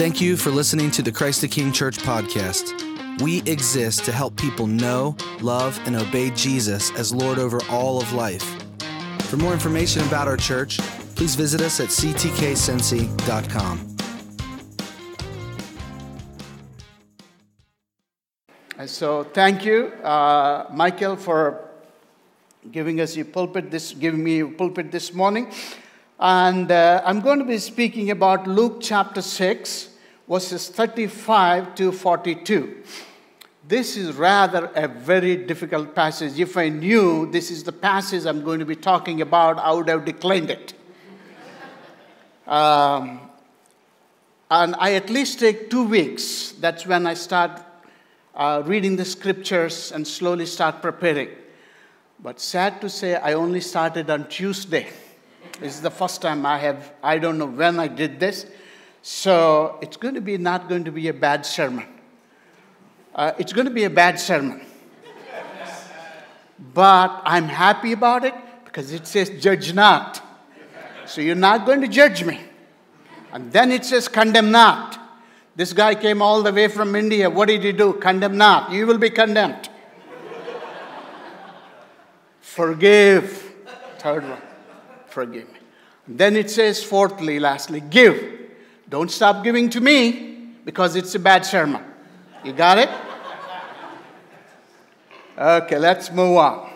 Thank you for listening to the Christ the King Church podcast. We exist to help people know, love, and obey Jesus as Lord over all of life. For more information about our church, please visit us at ctkcincy.com. So thank you, uh, Michael, for giving us your pulpit this, giving me your pulpit this morning. And uh, I'm going to be speaking about Luke chapter 6, verses 35 to 42. This is rather a very difficult passage. If I knew this is the passage I'm going to be talking about, I would have declined it. Um, and I at least take two weeks. That's when I start uh, reading the scriptures and slowly start preparing. But sad to say, I only started on Tuesday. This is the first time I have, I don't know when I did this. So it's going to be not going to be a bad sermon. Uh, it's going to be a bad sermon. But I'm happy about it because it says, judge not. So you're not going to judge me. And then it says, condemn not. This guy came all the way from India. What did he do? Condemn not. You will be condemned. Forgive. Third one. Forgive me. Then it says, fourthly, lastly, give. Don't stop giving to me because it's a bad sermon. You got it? Okay, let's move on.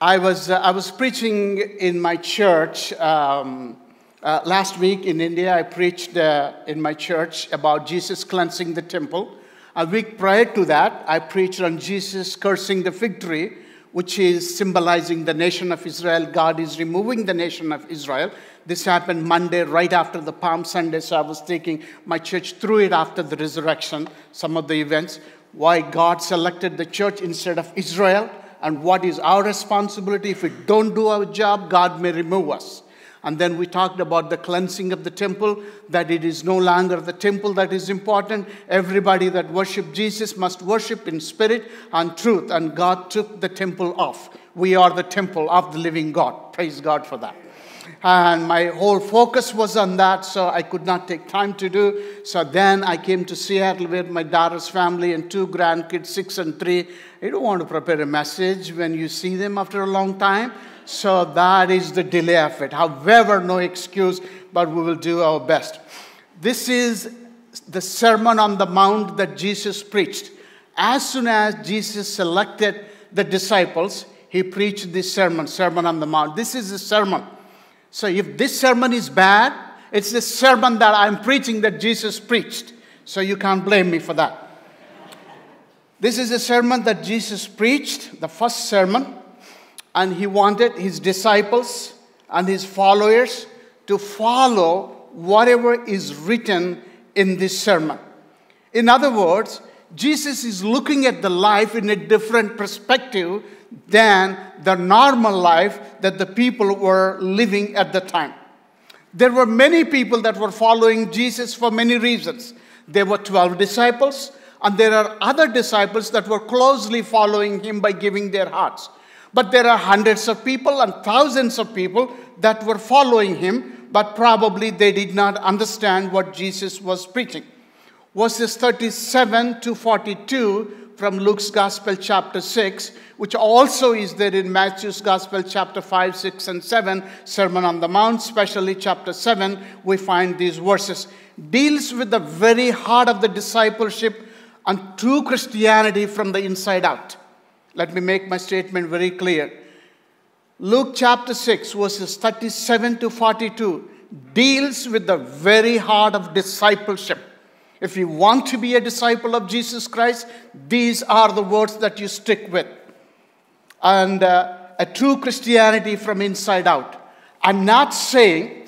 I was, uh, I was preaching in my church um, uh, last week in India. I preached uh, in my church about Jesus cleansing the temple. A week prior to that, I preached on Jesus cursing the fig tree which is symbolizing the nation of Israel. God is removing the nation of Israel. This happened Monday, right after the Palm Sunday. So I was taking my church through it after the resurrection, some of the events, why God selected the church instead of Israel, and what is our responsibility. If we don't do our job, God may remove us. And then we talked about the cleansing of the temple, that it is no longer the temple that is important. Everybody that worship Jesus must worship in spirit and truth. And God took the temple off. We are the temple of the living God. Praise God for that. And my whole focus was on that, so I could not take time to do. So then I came to Seattle with my daughter's family and two grandkids, six and three. You don't want to prepare a message when you see them after a long time. So that is the delay of it. However, no excuse, but we will do our best. This is the Sermon on the Mount that Jesus preached. As soon as Jesus selected the disciples, he preached this sermon, Sermon on the Mount. This is a sermon. So if this sermon is bad, it's the sermon that I'm preaching that Jesus preached. So you can't blame me for that. This is a sermon that Jesus preached, the first sermon and he wanted his disciples and his followers to follow whatever is written in this sermon. In other words, Jesus is looking at the life in a different perspective than the normal life that the people were living at the time. There were many people that were following Jesus for many reasons. There were 12 disciples, and there are other disciples that were closely following him by giving their hearts. But there are hundreds of people and thousands of people that were following him, but probably they did not understand what Jesus was preaching. Verses 37 to 42 from Luke's Gospel, chapter 6, which also is there in Matthew's Gospel, chapter 5, 6, and 7, Sermon on the Mount, especially chapter 7, we find these verses, deals with the very heart of the discipleship and true Christianity from the inside out. Let me make my statement very clear. Luke chapter 6, verses 37 to 42, deals with the very heart of discipleship. If you want to be a disciple of Jesus Christ, these are the words that you stick with. And uh, a true Christianity from inside out. I'm not saying,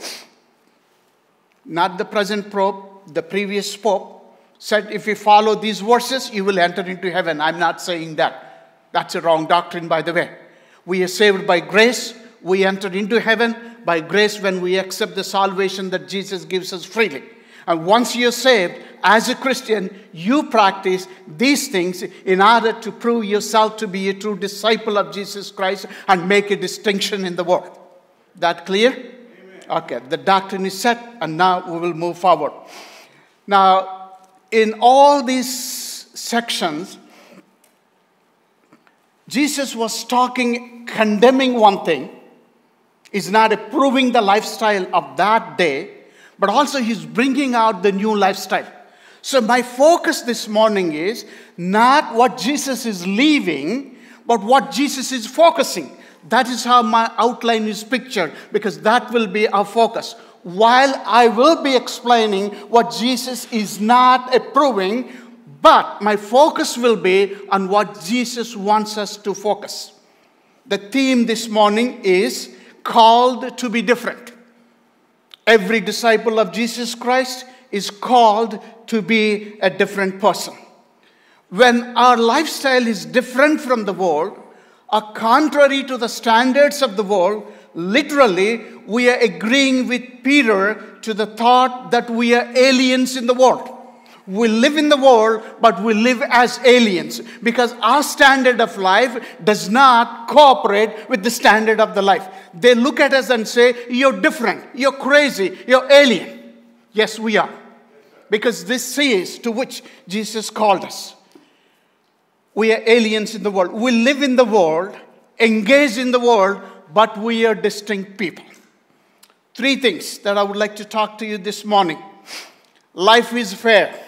not the present pope, the previous pope said, if you follow these verses, you will enter into heaven. I'm not saying that. That's a wrong doctrine, by the way. We are saved by grace. We enter into heaven by grace when we accept the salvation that Jesus gives us freely. And once you're saved, as a Christian, you practice these things in order to prove yourself to be a true disciple of Jesus Christ and make a distinction in the world. That clear? Amen. Okay, the doctrine is set, and now we will move forward. Now, in all these sections, Jesus was talking, condemning one thing, is not approving the lifestyle of that day, but also he's bringing out the new lifestyle. So, my focus this morning is not what Jesus is leaving, but what Jesus is focusing. That is how my outline is pictured, because that will be our focus. While I will be explaining what Jesus is not approving, but my focus will be on what Jesus wants us to focus. The theme this morning is called to be different. Every disciple of Jesus Christ is called to be a different person. When our lifestyle is different from the world, or contrary to the standards of the world, literally, we are agreeing with Peter to the thought that we are aliens in the world. We live in the world, but we live as aliens because our standard of life does not cooperate with the standard of the life. They look at us and say, You're different, you're crazy, you're alien. Yes, we are. Because this is to which Jesus called us. We are aliens in the world. We live in the world, engage in the world, but we are distinct people. Three things that I would like to talk to you this morning. Life is fair.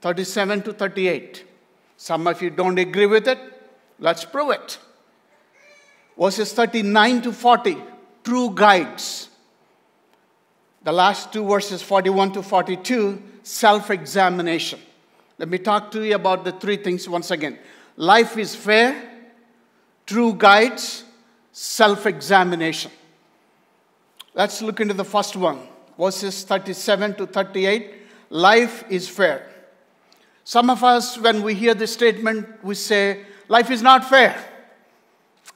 37 to 38. Some of you don't agree with it. Let's prove it. Verses 39 to 40, true guides. The last two verses, 41 to 42, self examination. Let me talk to you about the three things once again. Life is fair, true guides, self examination. Let's look into the first one, verses 37 to 38. Life is fair. Some of us, when we hear this statement, we say, Life is not fair.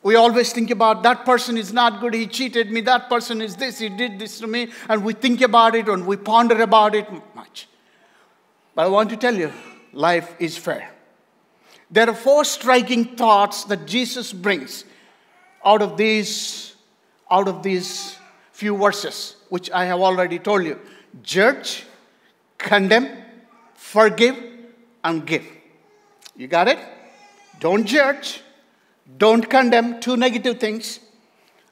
We always think about that person is not good, he cheated me, that person is this, he did this to me, and we think about it and we ponder about it much. But I want to tell you, life is fair. There are four striking thoughts that Jesus brings out of these, out of these few verses, which I have already told you. Judge, condemn, forgive, and give. You got it? Don't judge, don't condemn two negative things,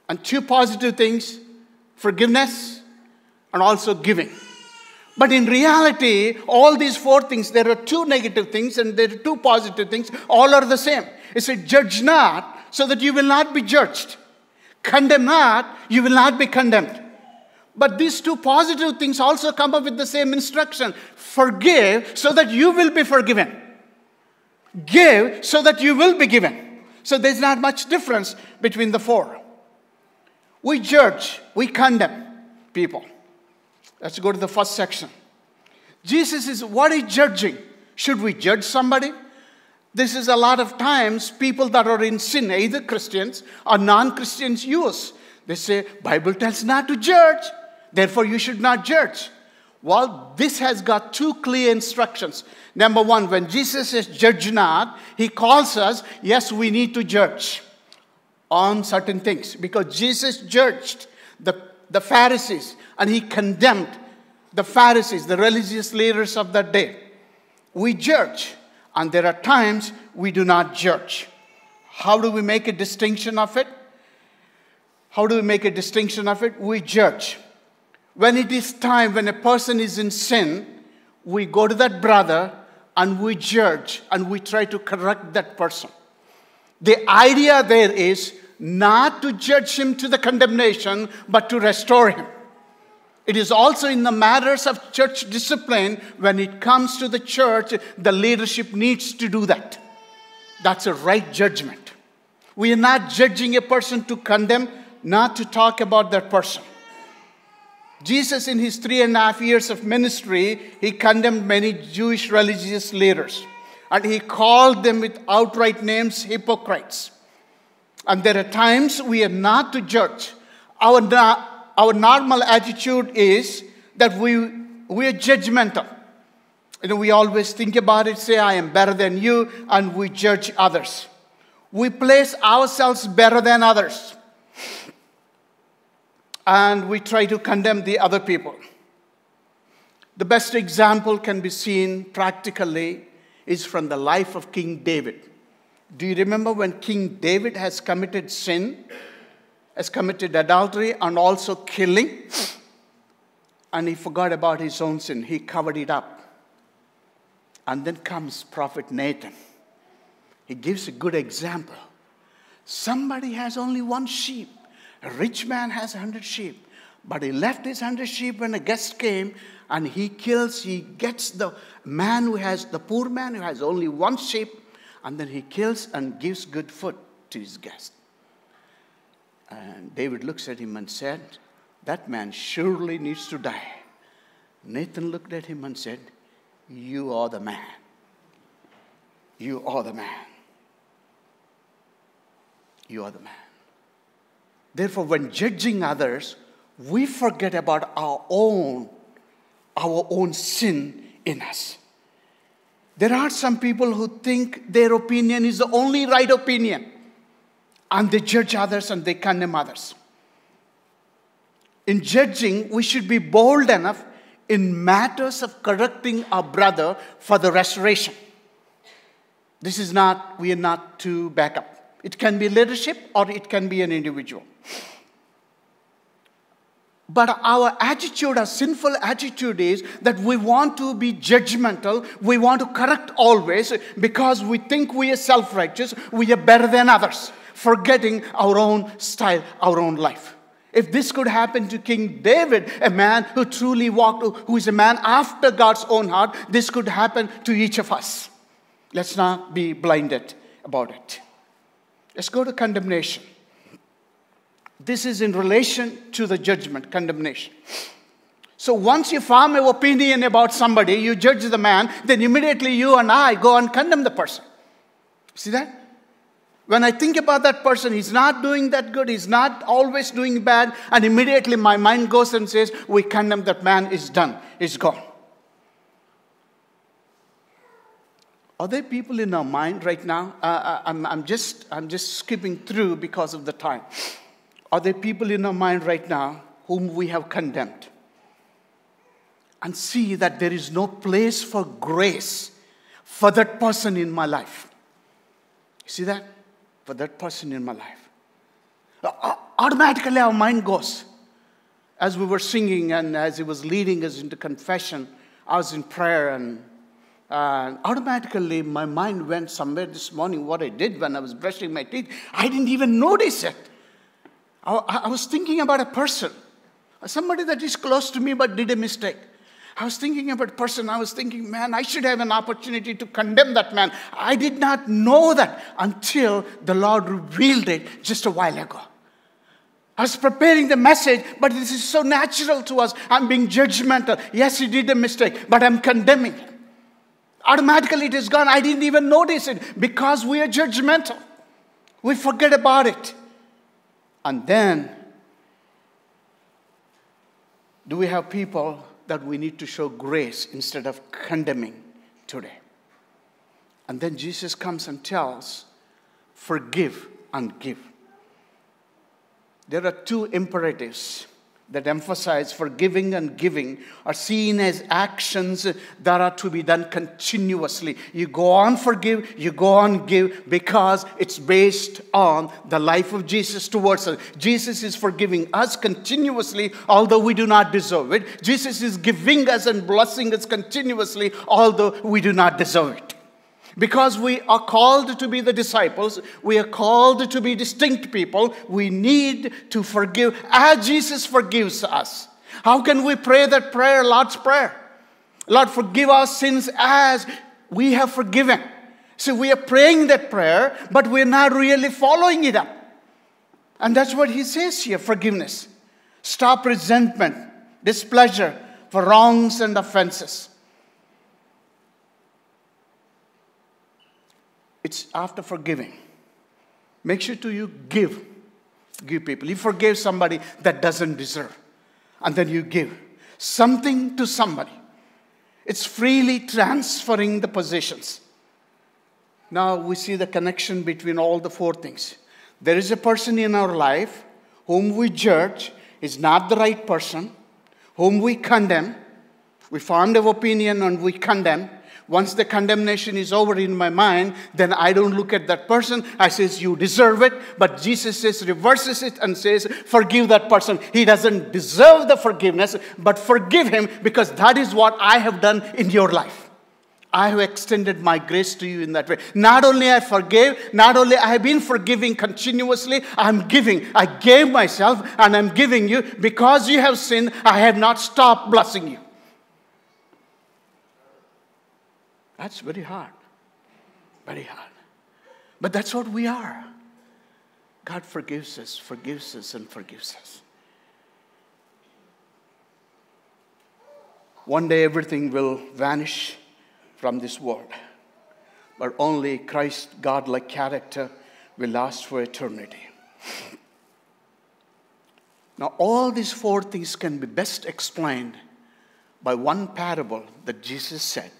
and two positive things forgiveness and also giving. But in reality, all these four things, there are two negative things and there are two positive things, all are the same. It said, Judge not, so that you will not be judged. Condemn not, you will not be condemned. But these two positive things also come up with the same instruction forgive so that you will be forgiven. Give so that you will be given. So there's not much difference between the four. We judge, we condemn people. Let's go to the first section. Jesus is what is judging? Should we judge somebody? This is a lot of times people that are in sin, either Christians or non-Christians use. They say, Bible tells not to judge, therefore you should not judge. Well, this has got two clear instructions. Number one, when Jesus says judge not, he calls us, yes, we need to judge on certain things because Jesus judged the, the Pharisees and he condemned the Pharisees, the religious leaders of that day. We judge, and there are times we do not judge. How do we make a distinction of it? How do we make a distinction of it? We judge. When it is time, when a person is in sin, we go to that brother and we judge and we try to correct that person. The idea there is not to judge him to the condemnation, but to restore him. It is also in the matters of church discipline, when it comes to the church, the leadership needs to do that. That's a right judgment. We are not judging a person to condemn, not to talk about that person. Jesus, in his three and a half years of ministry, he condemned many Jewish religious leaders. And he called them with outright names hypocrites. And there are times we are not to judge. Our, our normal attitude is that we, we are judgmental. You know, we always think about it, say, I am better than you, and we judge others. We place ourselves better than others and we try to condemn the other people. The best example can be seen practically is from the life of King David. Do you remember when King David has committed sin, has committed adultery and also killing? And he forgot about his own sin, he covered it up. And then comes Prophet Nathan. He gives a good example. Somebody has only one sheep. A rich man has hundred sheep. But he left his hundred sheep when a guest came and he kills, he gets the man who has, the poor man who has only one sheep, and then he kills and gives good food to his guest. And David looks at him and said, That man surely needs to die. Nathan looked at him and said, You are the man. You are the man. You are the man. Therefore, when judging others, we forget about our own, our own sin in us. There are some people who think their opinion is the only right opinion, and they judge others and they condemn others. In judging, we should be bold enough in matters of correcting our brother for the restoration. This is not, we are not to back up. It can be leadership or it can be an individual. But our attitude, our sinful attitude is that we want to be judgmental, we want to correct always because we think we are self righteous, we are better than others, forgetting our own style, our own life. If this could happen to King David, a man who truly walked, who is a man after God's own heart, this could happen to each of us. Let's not be blinded about it. Let's go to condemnation. This is in relation to the judgment, condemnation. So once you form an opinion about somebody, you judge the man, then immediately you and I go and condemn the person. See that? When I think about that person, he's not doing that good, he's not always doing bad, and immediately my mind goes and says, We condemn that man, is done, is gone. Are there people in our mind right now? Uh, uh, I'm, I'm, just, I'm just skipping through because of the time. Are there people in our mind right now whom we have condemned? And see that there is no place for grace for that person in my life. You see that? For that person in my life. Automatically, our mind goes. As we were singing and as he was leading us into confession, I was in prayer and uh, automatically my mind went somewhere this morning what I did when I was brushing my teeth. I didn't even notice it. I, I was thinking about a person, somebody that is close to me but did a mistake. I was thinking about a person. I was thinking, man, I should have an opportunity to condemn that man. I did not know that until the Lord revealed it just a while ago. I was preparing the message, but this is so natural to us. I'm being judgmental. Yes, he did a mistake, but I'm condemning him. Automatically it is gone. I didn't even notice it because we are judgmental. We forget about it. And then, do we have people that we need to show grace instead of condemning today? And then Jesus comes and tells, forgive and give. There are two imperatives that emphasize forgiving and giving are seen as actions that are to be done continuously. You go on forgive, you go on give because it's based on the life of Jesus towards us. Jesus is forgiving us continuously, although we do not deserve it. Jesus is giving us and blessing us continuously, although we do not deserve it. Because we are called to be the disciples, we are called to be distinct people, we need to forgive as Jesus forgives us. How can we pray that prayer, Lord's Prayer? Lord, forgive our sins as we have forgiven. So we are praying that prayer, but we're not really following it up. And that's what he says here forgiveness. Stop resentment, displeasure for wrongs and offenses. It's after forgiving. Make sure to you give. Give people. You forgive somebody that doesn't deserve. And then you give something to somebody. It's freely transferring the possessions. Now we see the connection between all the four things. There is a person in our life whom we judge is not the right person, whom we condemn, We formed an opinion and we condemn. Once the condemnation is over in my mind, then I don't look at that person. I says, you deserve it. But Jesus says, reverses it and says, forgive that person. He doesn't deserve the forgiveness, but forgive him because that is what I have done in your life. I have extended my grace to you in that way. Not only I forgave, not only I have been forgiving continuously, I'm giving. I gave myself and I'm giving you because you have sinned. I have not stopped blessing you. That's very hard. Very hard. But that's what we are. God forgives us, forgives us, and forgives us. One day everything will vanish from this world, but only Christ's godlike character will last for eternity. Now, all these four things can be best explained by one parable that Jesus said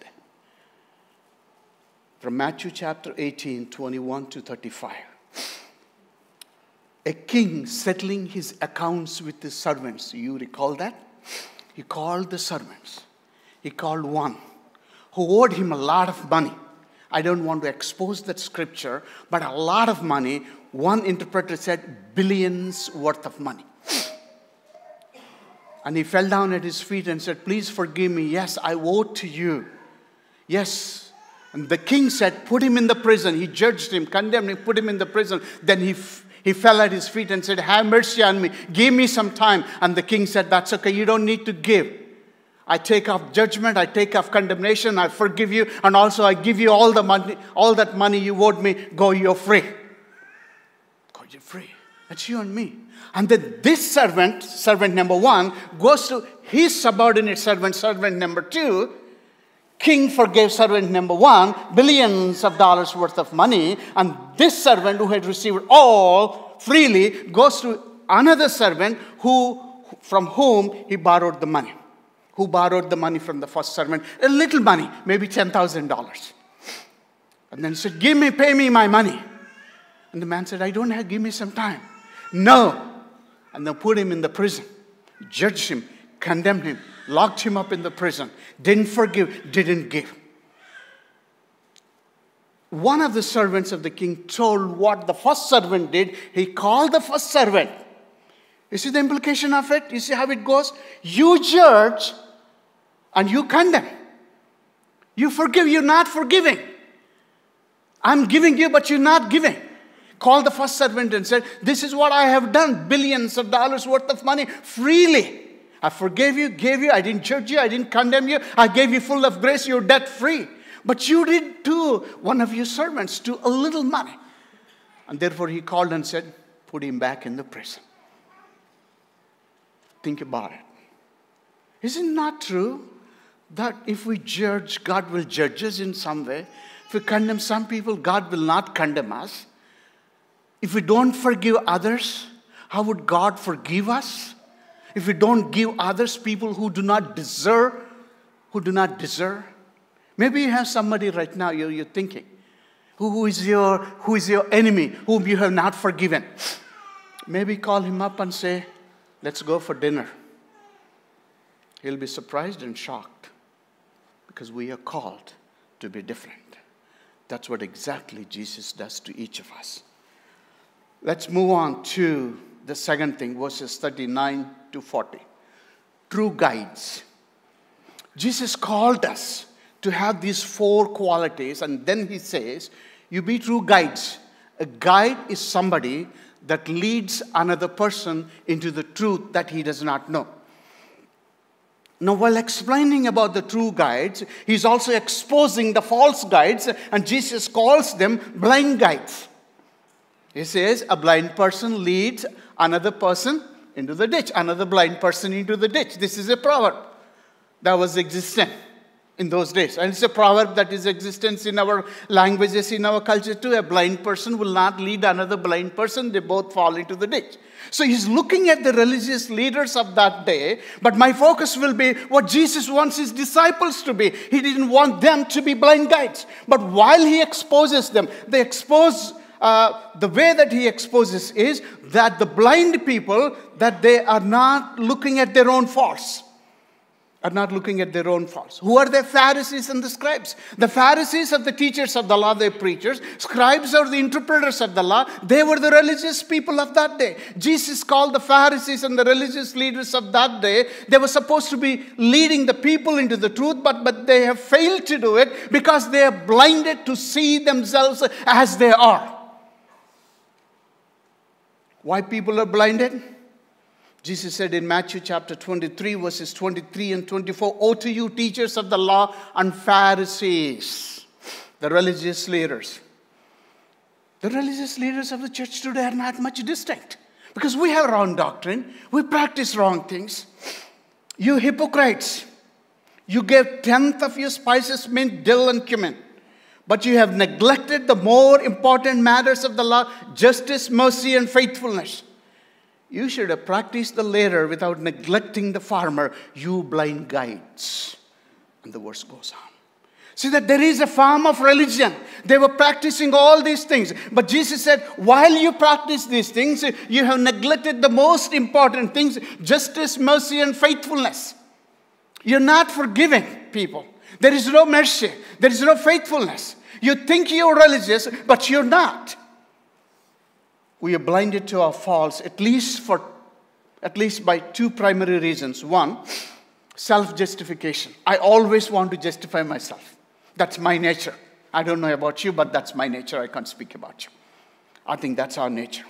from Matthew chapter 18, 21 to 35. A king settling his accounts with his servants. You recall that? He called the servants. He called one who owed him a lot of money. I don't want to expose that scripture, but a lot of money. One interpreter said billions worth of money. And he fell down at his feet and said, Please forgive me. Yes, I owe to you. Yes, and the king said, Put him in the prison. He judged him, condemned him, put him in the prison. Then he, f- he fell at his feet and said, Have mercy on me. Give me some time. And the king said, That's okay. You don't need to give. I take off judgment, I take off condemnation, I forgive you, and also I give you all the money, all that money you owed me. Go, you're free. Go, you're free. That's you and me. And then this servant, servant number one, goes to his subordinate servant, servant number two, king forgave servant number one billions of dollars worth of money, and this servant who had received all freely goes to another servant who, from whom he borrowed the money. Who borrowed the money from the first servant? A little money, maybe $10,000. And then said, Give me, pay me my money. And the man said, I don't have, give me some time. No. And they put him in the prison, judged him, condemned him, locked him up in the prison, didn't forgive, didn't give. One of the servants of the king told what the first servant did. He called the first servant. You see the implication of it? You see how it goes? You judge and you condemn. You forgive, you're not forgiving. I'm giving you, but you're not giving. Called the first servant and said, This is what I have done billions of dollars worth of money freely. I forgave you, gave you, I didn't judge you, I didn't condemn you, I gave you full of grace, you're debt free. But you did to one of your servants to a little money. And therefore he called and said, Put him back in the prison. Think about it. Is it not true that if we judge, God will judge us in some way? If we condemn some people, God will not condemn us. If we don't forgive others, how would God forgive us? If we don't give others people who do not deserve, who do not deserve. Maybe you have somebody right now you're, you're thinking, who, who, is your, who is your enemy, whom you have not forgiven. Maybe call him up and say, Let's go for dinner. He'll be surprised and shocked because we are called to be different. That's what exactly Jesus does to each of us. Let's move on to the second thing, verses 39 to 40. True guides. Jesus called us to have these four qualities, and then he says, You be true guides. A guide is somebody that leads another person into the truth that he does not know. Now, while explaining about the true guides, he's also exposing the false guides, and Jesus calls them blind guides. He says, A blind person leads another person into the ditch, another blind person into the ditch. This is a proverb that was existent in those days. And it's a proverb that is existence in our languages, in our culture too. A blind person will not lead another blind person, they both fall into the ditch. So he's looking at the religious leaders of that day, but my focus will be what Jesus wants his disciples to be. He didn't want them to be blind guides. But while he exposes them, they expose uh, the way that he exposes is that the blind people that they are not looking at their own faults are not looking at their own faults. Who are the Pharisees and the scribes? The Pharisees are the teachers of the law, the preachers. Scribes are the interpreters of the law. They were the religious people of that day. Jesus called the Pharisees and the religious leaders of that day. They were supposed to be leading the people into the truth, but, but they have failed to do it because they are blinded to see themselves as they are. Why people are blinded? Jesus said in Matthew chapter 23, verses 23 and 24, Woe to you, teachers of the law and Pharisees, the religious leaders. The religious leaders of the church today are not much distinct because we have wrong doctrine, we practice wrong things. You hypocrites, you gave tenth of your spices, mint, dill, and cumin, but you have neglected the more important matters of the law justice, mercy, and faithfulness. You should have practiced the latter without neglecting the farmer, you blind guides. And the verse goes on. See that there is a form of religion. They were practicing all these things. But Jesus said, while you practice these things, you have neglected the most important things justice, mercy, and faithfulness. You're not forgiving people. There is no mercy, there is no faithfulness. You think you're religious, but you're not. We are blinded to our faults at least for at least by two primary reasons. One self-justification. I always want to justify myself. That's my nature. I don't know about you but that's my nature. I can't speak about you. I think that's our nature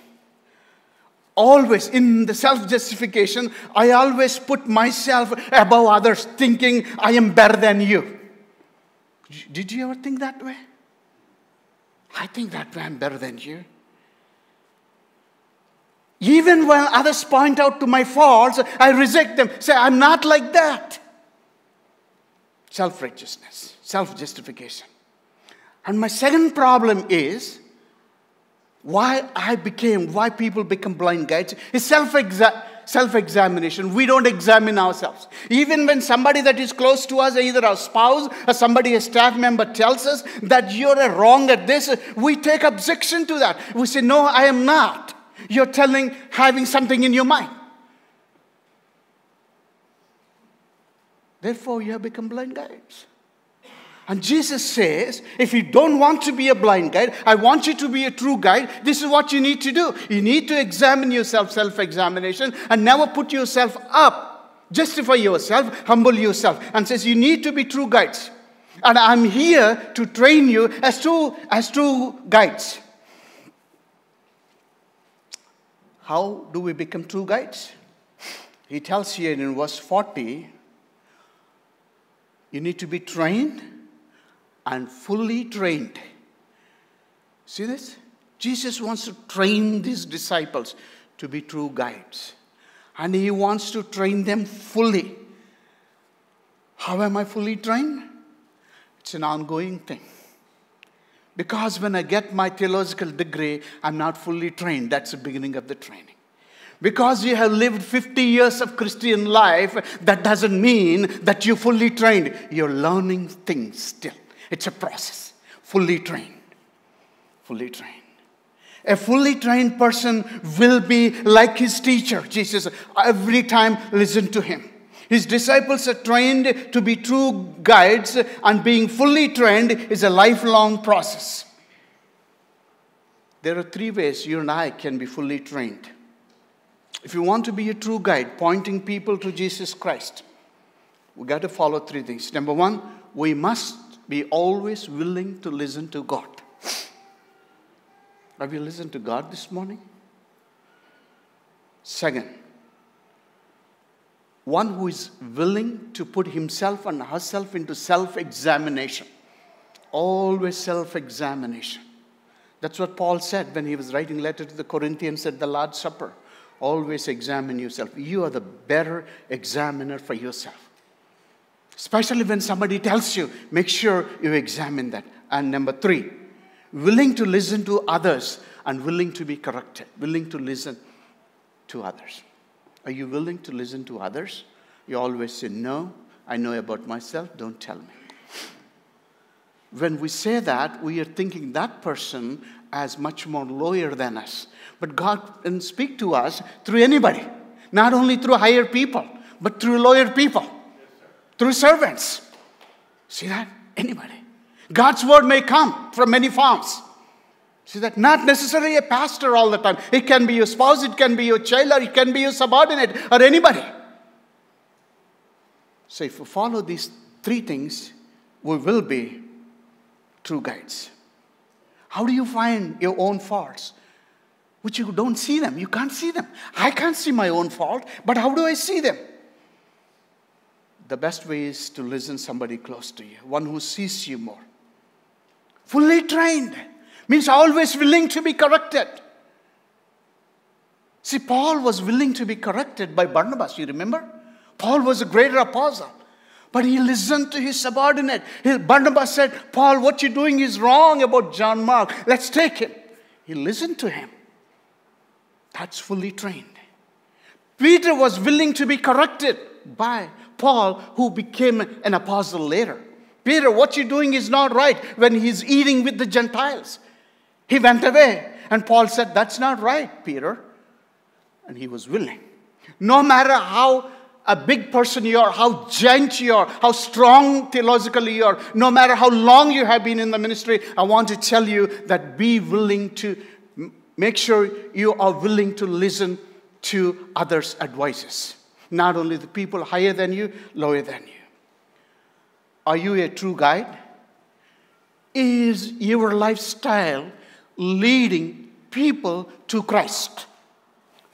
always in the self-justification i always put myself above others thinking i am better than you did you ever think that way i think that way i'm better than you even when others point out to my faults, I reject them. Say, I'm not like that. Self righteousness, self justification. And my second problem is why I became, why people become blind guides is self self examination. We don't examine ourselves. Even when somebody that is close to us, either our spouse or somebody, a staff member, tells us that you're wrong at this, we take objection to that. We say, No, I am not. You're telling, having something in your mind. Therefore, you have become blind guides. And Jesus says, if you don't want to be a blind guide, I want you to be a true guide. This is what you need to do. You need to examine yourself, self examination, and never put yourself up. Justify yourself, humble yourself, and says, You need to be true guides. And I'm here to train you as true, as true guides. How do we become true guides? He tells here in verse 40 you need to be trained and fully trained. See this? Jesus wants to train these disciples to be true guides. And he wants to train them fully. How am I fully trained? It's an ongoing thing. Because when I get my theological degree, I'm not fully trained. That's the beginning of the training. Because you have lived 50 years of Christian life, that doesn't mean that you're fully trained. You're learning things still. It's a process. Fully trained. Fully trained. A fully trained person will be like his teacher. Jesus, every time listen to him. His disciples are trained to be true guides, and being fully trained is a lifelong process. There are three ways you and I can be fully trained. If you want to be a true guide, pointing people to Jesus Christ, we got to follow three things. Number one, we must be always willing to listen to God. Have you listened to God this morning? Second, one who is willing to put himself and herself into self examination. Always self examination. That's what Paul said when he was writing letter to the Corinthians at the Lord's Supper. Always examine yourself. You are the better examiner for yourself. Especially when somebody tells you, make sure you examine that. And number three, willing to listen to others and willing to be corrected, willing to listen to others. Are you willing to listen to others? You always say, No, I know about myself, don't tell me. When we say that, we are thinking that person as much more lower than us. But God can speak to us through anybody, not only through higher people, but through lower people. Through servants. See that? Anybody. God's word may come from many forms. See that? Not necessarily a pastor all the time. It can be your spouse, it can be your child, or it can be your subordinate, or anybody. So if we follow these three things, we will be true guides. How do you find your own faults? Which you don't see them. You can't see them. I can't see my own fault, but how do I see them? The best way is to listen somebody close to you, one who sees you more. Fully trained means always willing to be corrected. See, Paul was willing to be corrected by Barnabas, you remember? Paul was a greater apostle, but he listened to his subordinate. Barnabas said, Paul, what you're doing is wrong about John Mark. Let's take him. He listened to him. That's fully trained. Peter was willing to be corrected by Paul, who became an apostle later. Peter, what you're doing is not right when he's eating with the Gentiles. He went away. And Paul said, That's not right, Peter. And he was willing. No matter how a big person you are, how giant you are, how strong theologically you are, no matter how long you have been in the ministry, I want to tell you that be willing to make sure you are willing to listen to others' advices. Not only the people higher than you, lower than you. Are you a true guide? Is your lifestyle leading people to Christ.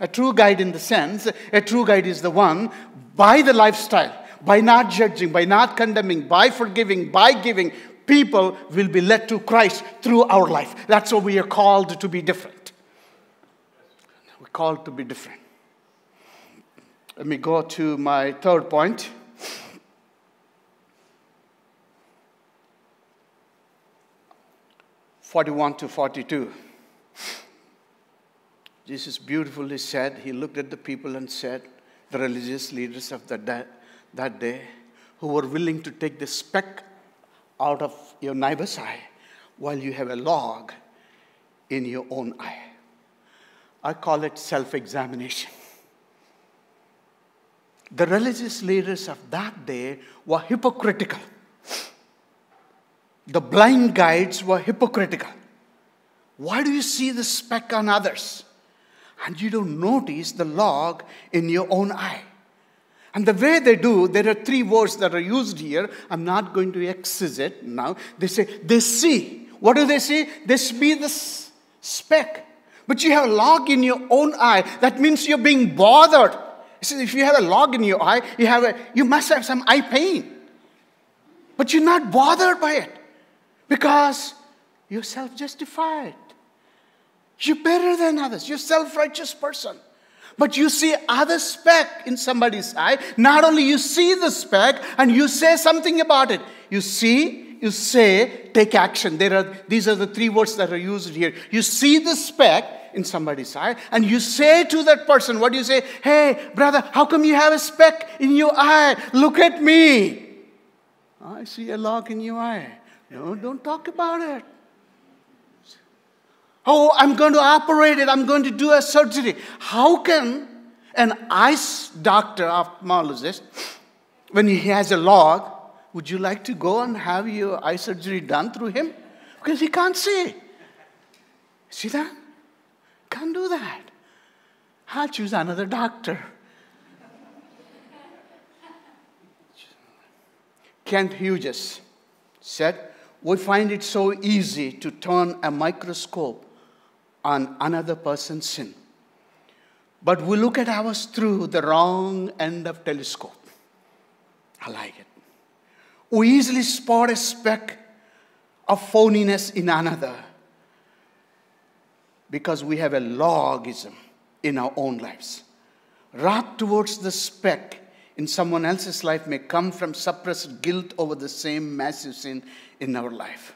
A true guide, in the sense, a true guide is the one by the lifestyle, by not judging, by not condemning, by forgiving, by giving, people will be led to Christ through our life. That's what we are called to be different. We're called to be different. Let me go to my third point. 41 to 42. Jesus beautifully said, He looked at the people and said, the religious leaders of that day, that day who were willing to take the speck out of your neighbor's eye while you have a log in your own eye. I call it self examination. The religious leaders of that day were hypocritical. The blind guides were hypocritical. Why do you see the speck on others? And you don't notice the log in your own eye. And the way they do, there are three words that are used here. I'm not going to it now. They say, they see. What do they see? They see the speck. But you have a log in your own eye. That means you're being bothered. See, if you have a log in your eye, you, have a, you must have some eye pain. But you're not bothered by it because you're self justified. You're better than others. You're self righteous person. But you see other speck in somebody's eye. Not only you see the speck and you say something about it. You see, you say, take action. There are these are the three words that are used here. You see the speck in somebody's eye and you say to that person, what do you say? Hey, brother, how come you have a speck in your eye? Look at me. I see a log in your eye. No, don't talk about it. Oh, I'm going to operate it. I'm going to do a surgery. How can an eyes doctor, ophthalmologist, when he has a log, would you like to go and have your eye surgery done through him? Because he can't see. See that? Can't do that. I'll choose another doctor. Kent Hughes said, we find it so easy to turn a microscope on another person's sin. But we look at ours through the wrong end of telescope. I like it. We easily spot a speck of phoniness in another because we have a logism in our own lives. Wrath towards the speck in someone else's life may come from suppressed guilt over the same massive sin in our life.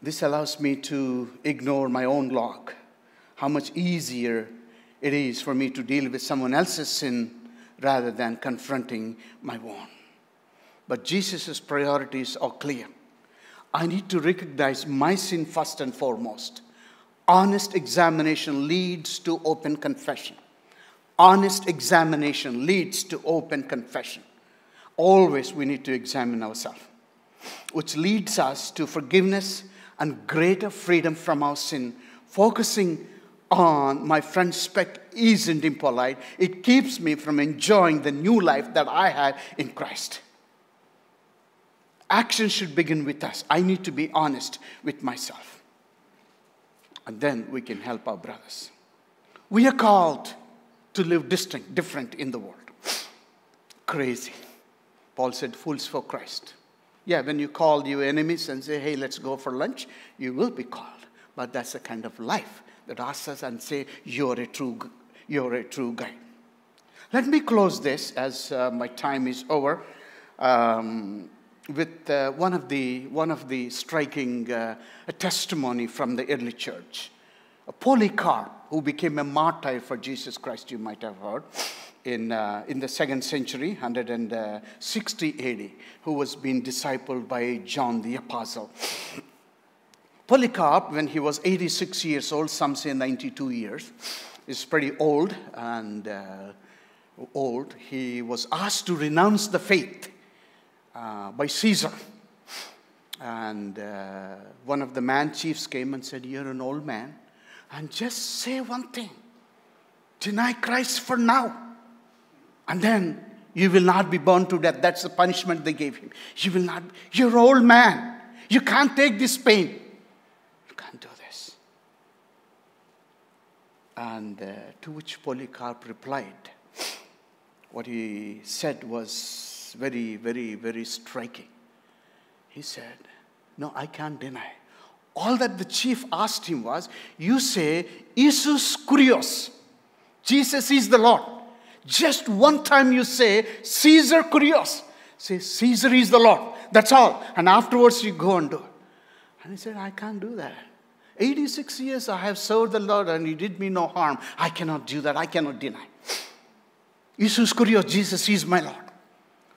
This allows me to ignore my own log. How much easier it is for me to deal with someone else's sin rather than confronting my own. But Jesus' priorities are clear. I need to recognize my sin first and foremost. Honest examination leads to open confession. honest examination leads to open confession. Always we need to examine ourselves, which leads us to forgiveness and greater freedom from our sin. Focusing on my friend's speck isn't impolite. It keeps me from enjoying the new life that I have in Christ. Action should begin with us. I need to be honest with myself. And then we can help our brothers. We are called to live distinct, different in the world. Crazy. Paul said, fools for Christ. Yeah, when you call your enemies and say, hey, let's go for lunch, you will be called. But that's the kind of life that asks us and say, you're a true, you're a true guy. Let me close this as uh, my time is over um, with uh, one, of the, one of the striking uh, testimony from the early church. Polycarp, who became a martyr for Jesus Christ, you might have heard in, uh, in the second century, 160 AD, who was being discipled by John the Apostle. Polycarp, when he was 86 years old, some say 92 years, is pretty old and uh, old. He was asked to renounce the faith uh, by Caesar. And uh, one of the man chiefs came and said, You're an old man, and just say one thing deny Christ for now and then you will not be burned to death. That's the punishment they gave him. You will not, you're old man. You can't take this pain. You can't do this. And uh, to which Polycarp replied, what he said was very, very, very striking. He said, No, I can't deny. All that the chief asked him was, You say, Jesus Kurios. Jesus is the Lord. Just one time you say, Caesar Kurios. Say, Caesar is the Lord. That's all. And afterwards you go and do it. And he said, I can't do that. 86 years I have served the Lord and he did me no harm. I cannot do that. I cannot deny. Jesus Kurios, Jesus is my Lord.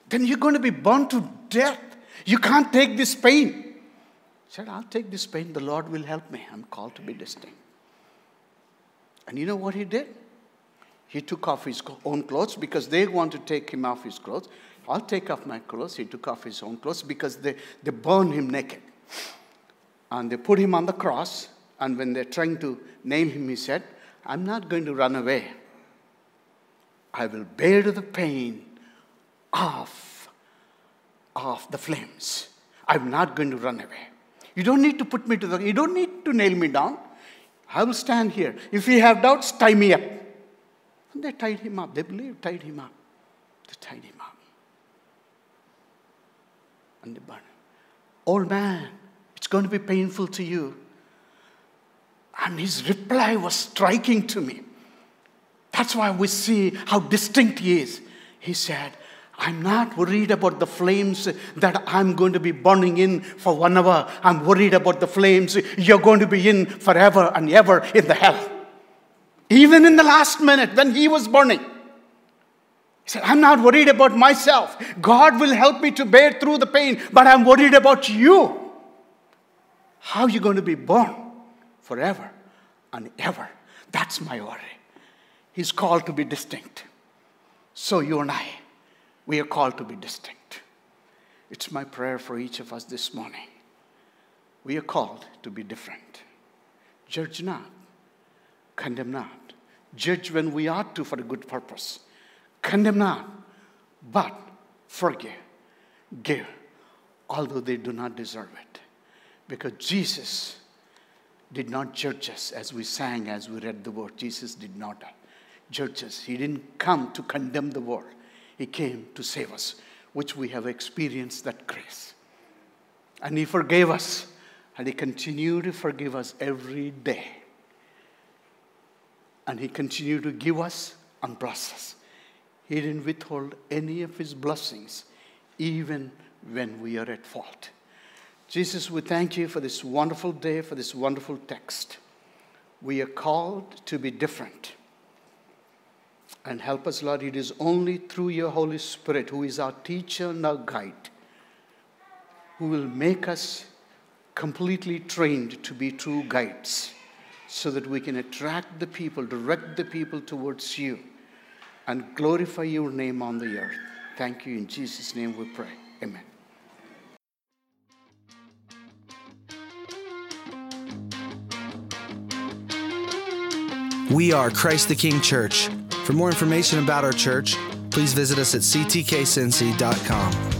Then you're going to be burned to death. You can't take this pain. He said, I'll take this pain. The Lord will help me. I'm called to be distinct. And you know what he did? He took off his own clothes because they want to take him off his clothes. I'll take off my clothes. He took off his own clothes because they, they burned him naked. And they put him on the cross. And when they're trying to nail him, he said, I'm not going to run away. I will bear the pain of, of the flames. I'm not going to run away. You don't need to put me to the, you don't need to nail me down. I will stand here. If you have doubts, tie me up. And they tied him up. They believed, tied him up. They tied him up. And they burned him. Old man, it's going to be painful to you. And his reply was striking to me. That's why we see how distinct he is. He said, I'm not worried about the flames that I'm going to be burning in for one hour. I'm worried about the flames you're going to be in forever and ever in the hell. Even in the last minute when he was burning, he said, I'm not worried about myself. God will help me to bear through the pain, but I'm worried about you. How are you going to be born forever and ever? That's my worry. He's called to be distinct. So you and I, we are called to be distinct. It's my prayer for each of us this morning. We are called to be different. Judge not condemn not. Judge when we ought to for a good purpose. Condemn not, but forgive, give, although they do not deserve it. Because Jesus did not judge us as we sang, as we read the word. Jesus did not judge us. He didn't come to condemn the world, He came to save us, which we have experienced that grace. And He forgave us, and He continued to forgive us every day. And He continued to give us and bless us. He didn't withhold any of His blessings, even when we are at fault. Jesus, we thank you for this wonderful day, for this wonderful text. We are called to be different. And help us, Lord, it is only through your Holy Spirit, who is our teacher and our guide, who will make us completely trained to be true guides so that we can attract the people, direct the people towards you, and glorify your name on the earth. Thank you. In Jesus' name we pray. Amen. We are Christ the King Church. For more information about our church, please visit us at ctkcincy.com.